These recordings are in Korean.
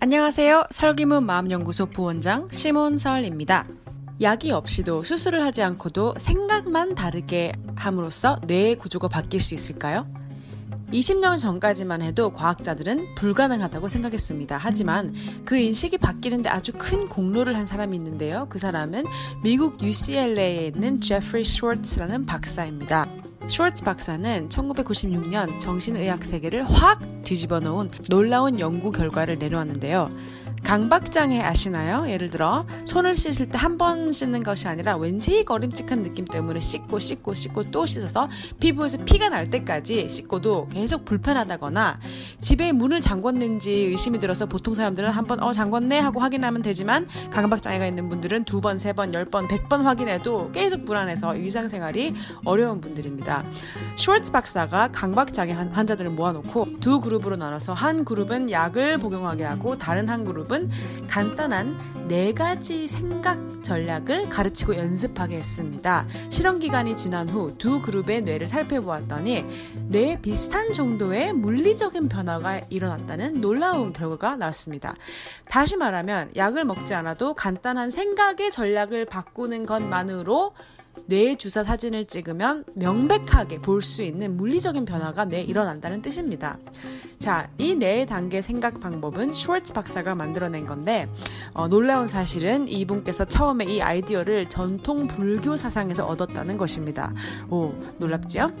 안녕하세요. 설기문 마음연구소 부원장 시몬설입니다. 약이 없이도 수술을 하지 않고도 생각만 다르게 함으로써 뇌의 구조가 바뀔 수 있을까요? 20년 전까지만 해도 과학자들은 불가능하다고 생각했습니다. 하지만 그 인식이 바뀌는데 아주 큰 공로를 한 사람이 있는데요. 그 사람은 미국 UCLA에 있는 제프리 슈워츠라는 박사입니다. 슈워츠 박사는 1996년 정신의학 세계를 확 뒤집어 놓은 놀라운 연구 결과를 내놓았는데요. 강박장애 아시나요? 예를 들어 손을 씻을 때 한 번 씻는 것이 아니라 왠지 거림직한 느낌 때문에 씻고 씻고 씻고 또 씻어서 피부에서 피가 날 때까지 씻고도 계속 불편하다거나 집에 문을 잠궜는지 의심이 들어서 보통 사람들은 한 번 어 잠궜네 하고 확인하면 되지만 강박장애가 있는 분들은 두 번, 세 번, 열 번, 백 번 확인해도 계속 불안해서 일상생활이 어려운 분들입니다. 슈월츠 박사가 강박장애 환자들을 모아놓고 두 그룹으로 나눠서 한 그룹은 약을 복용하게 하고 다른 한 그룹 그룹은 간단한 네 가지 생각 전략을 가르치고 연습하게 했습니다. 실험 기간이 지난 후 두 그룹의 뇌를 살펴보았더니 뇌에 비슷한 정도의 물리적인 변화가 일어났다는 놀라운 결과가 나왔습니다. 다시 말하면 약을 먹지 않아도 간단한 생각의 전략을 바꾸는 것만으로 뇌 주사 사진을 찍으면 명백하게 볼 수 있는 물리적인 변화가 뇌에 일어난다는 뜻입니다. 자, 이 네 단계 생각 방법은 슈월츠 박사가 만들어낸 건데 어, 놀라운 사실은 이분께서 처음에 이 아이디어를 전통 불교 사상에서 얻었다는 것입니다. 오, 놀랍지요?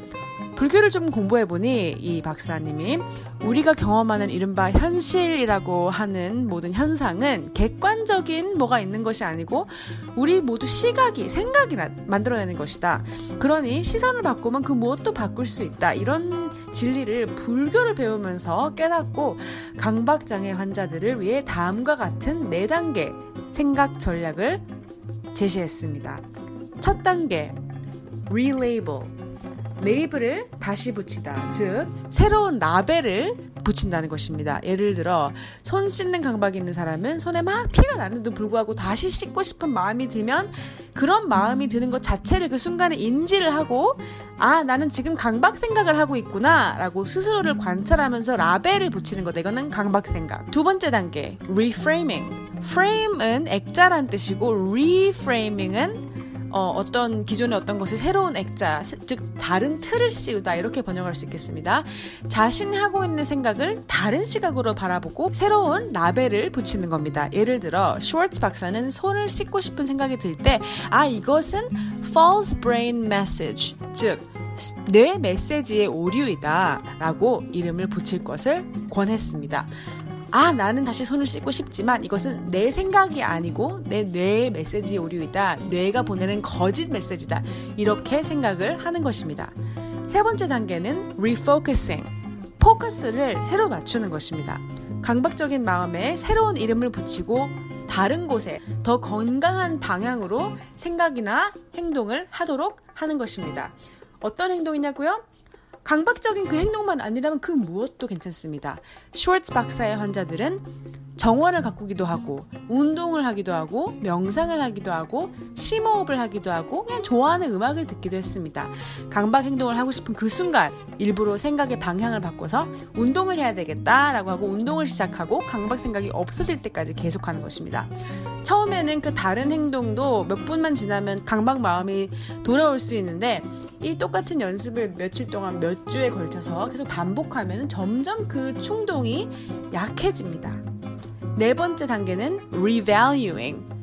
불교를 좀 공부해보니 이 박사님이 우리가 경험하는 이른바 현실이라고 하는 모든 현상은 객관적인 뭐가 있는 것이 아니고 우리 모두 시각이, 생각이 만들어내는 것이다. 그러니 시선을 바꾸면 그 무엇도 바꿀 수 있다. 이런 진리를 불교를 배우면서 깨닫고 강박장애 환자들을 위해 다음과 같은 네 단계 생각 전략을 제시했습니다. 첫 단계, relabel. 레이블을 다시 붙이다. 즉, 새로운 라벨을 붙인다는 것입니다. 예를 들어, 손 씻는 강박이 있는 사람은 손에 막 피가 나는데도 불구하고 다시 씻고 싶은 마음이 들면 그런 마음이 드는 것 자체를 그 순간에 인지를 하고, 아, 나는 지금 강박 생각을 하고 있구나. 라고 스스로를 관찰하면서 라벨을 붙이는 거다. 이거는 강박 생각. 두 번째 단계, reframing. frame은 액자란 뜻이고, reframing은 어, 어떤 기존의 어떤 것을 새로운 액자, 즉 다른 틀을 씌우다 이렇게 번역할 수 있겠습니다. 자신이 하고 있는 생각을 다른 시각으로 바라보고 새로운 라벨을 붙이는 겁니다. 예를 들어 슈월츠 박사는 손을 씻고 싶은 생각이 들 때 아 이것은 false brain message, 즉뇌 메시지의 오류이다 라고 이름을 붙일 것을 권했습니다. 아, 나는 다시 손을 씻고 싶지만 이것은 내 생각이 아니고 내 뇌의 메시지 오류이다. 뇌가 보내는 거짓 메시지다. 이렇게 생각을 하는 것입니다. 세 번째 단계는 refocusing. 포커스를 새로 맞추는 것입니다. 강박적인 마음에 새로운 이름을 붙이고 다른 곳에 더 건강한 방향으로 생각이나 행동을 하도록 하는 것입니다. 어떤 행동이냐고요? 강박적인 그 행동만 아니라면 그 무엇도 괜찮습니다. 슈월츠 박사의 환자들은 정원을 가꾸기도 하고 운동을 하기도 하고 명상을 하기도 하고 심호흡을 하기도 하고 그냥 좋아하는 음악을 듣기도 했습니다. 강박 행동을 하고 싶은 그 순간 일부러 생각의 방향을 바꿔서 운동을 해야 되겠다라고 하고 운동을 시작하고 강박 생각이 없어질 때까지 계속하는 것입니다. 처음에는 그 다른 행동도 몇 분만 지나면 강박 마음이 돌아올 수 있는데 이 똑같은 연습을 며칠 동안 몇 주에 걸쳐서 계속 반복하면 점점 그 충동이 약해집니다. 네 번째 단계는 revaluing.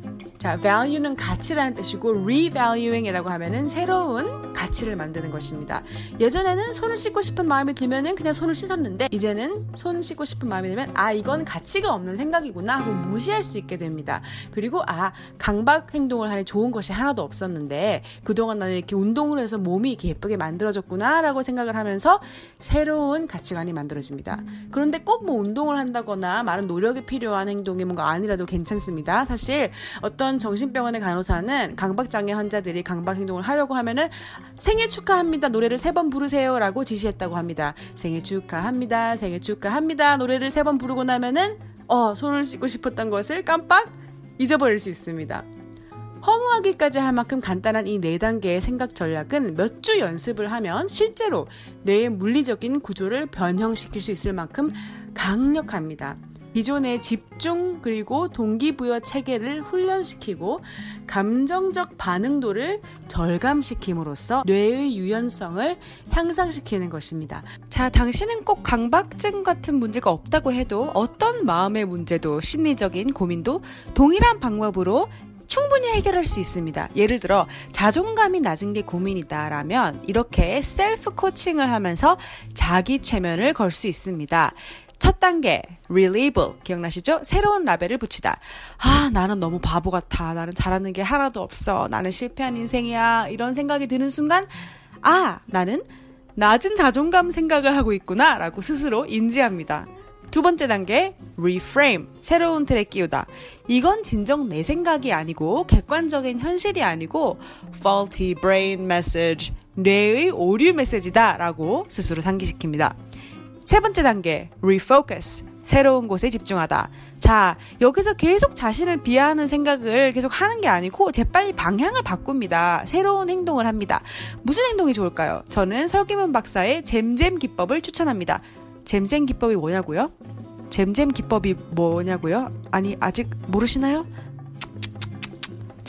자, value는 가치라는 뜻이고 revaluing이라고 하면은 새로운 가치를 만드는 것입니다. 예전에는 손을 씻고 싶은 마음이 들면은 그냥 손을 씻었는데 이제는 손 씻고 싶은 마음이 들면 아 이건 가치가 없는 생각이구나 하고 무시할 수 있게 됩니다. 그리고 아 강박 행동을 하는 좋은 것이 하나도 없었는데 그동안 나는 이렇게 운동을 해서 몸이 이렇게 예쁘게 만들어졌구나라고 생각을 하면서 새로운 가치관이 만들어집니다. 그런데 꼭 뭐 운동을 한다거나 많은 노력이 필요한 행동이 뭔가 아니라도 괜찮습니다. 사실 어떤 어떤 정신병원의 간호사는 강박장애 환자들이 강박 행동을 하려고 하면은 생일 축하합니다. 노래를 세 번 부르세요. 라고 지시했다고 합니다. 생일 축하합니다. 생일 축하합니다. 노래를 세 번 부르고 나면은, 어, 손을 씻고 싶었던 것을 깜빡 잊어버릴 수 있습니다. 허무하기까지 할 만큼 간단한 이 네 단계의 생각 전략은 몇 주 연습을 하면 실제로 뇌의 물리적인 구조를 변형시킬 수 있을 만큼 강력합니다. 기존의 집중 그리고 동기부여 체계를 훈련시키고 감정적 반응도를 절감시킴으로써 뇌의 유연성을 향상시키는 것입니다. 자, 당신은 꼭 강박증 같은 문제가 없다고 해도 어떤 마음의 문제도 심리적인 고민도 동일한 방법으로 충분히 해결할 수 있습니다. 예를 들어 자존감이 낮은 게 고민이다라면 이렇게 셀프 코칭을 하면서 자기 최면을 걸 수 있습니다. 첫 단계, relabel. 기억나시죠? 새로운 라벨을 붙이다. 아, 나는 너무 바보 같아. 나는 잘하는 게 하나도 없어. 나는 실패한 인생이야. 이런 생각이 드는 순간, 아, 나는 낮은 자존감 생각을 하고 있구나. 라고 스스로 인지합니다. 두 번째 단계, reframe. 새로운 틀에 끼우다. 이건 진정 내 생각이 아니고 객관적인 현실이 아니고 faulty brain message. 뇌의 오류 메시지다. 라고 스스로 상기시킵니다. 세 번째 단계, refocus. 새로운 곳에 집중하다. 자, 여기서 계속 자신을 비하하는 생각을 계속 하는 게 아니고 재빨리 방향을 바꿉니다. 새로운 행동을 합니다. 무슨 행동이 좋을까요? 저는 설기문 박사의 잼잼 기법을 추천합니다. 잼잼 기법이 뭐냐고요? 잼잼 기법이 뭐냐고요? 아니, 아직 모르시나요?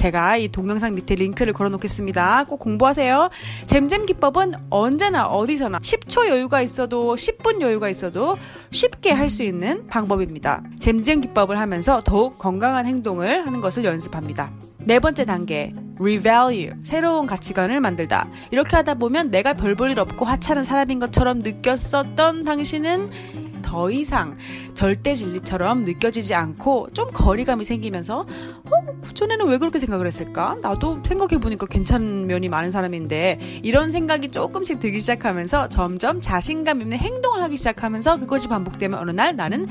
제가 이 동영상 밑에 링크를 걸어 놓겠습니다. 꼭 공부하세요. 잼잼 기법은 언제나 어디서나 10초 여유가 있어도 10분 여유가 있어도 쉽게 할 수 있는 방법입니다. 잼잼 기법을 하면서 더욱 건강한 행동을 하는 것을 연습합니다. 네 번째 단계, revalue. 새로운 가치관을 만들다. 이렇게 하다 보면 내가 별 볼 일 없고 하찮은 사람인 것처럼 느꼈었던 당신은 더 이상 절대 진리처럼 느껴지지 않고 좀 거리감이 생기면서 어, 그전에는 왜 그렇게 생각을 했을까? 나도 생각해보니까 괜찮은 면이 많은 사람인데 이런 생각이 조금씩 들기 시작하면서 점점 자신감 있는 행동을 하기 시작하면서 그것이 반복되면 어느 날 나는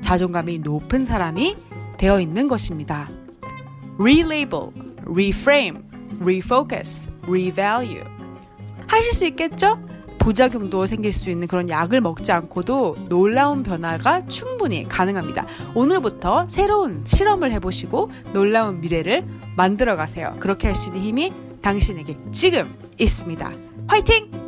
자존감이 높은 사람이 되어 있는 것입니다. relabel, reframe, refocus, revalue. 하실 수 있겠죠? 부작용도 생길 수 있는 그런 약을 먹지 않고도 놀라운 변화가 충분히 가능합니다. 오늘부터 새로운 실험을 해보시고 놀라운 미래를 만들어 가세요. 그렇게 할 수 있는 힘이 당신에게 지금 있습니다. 화이팅!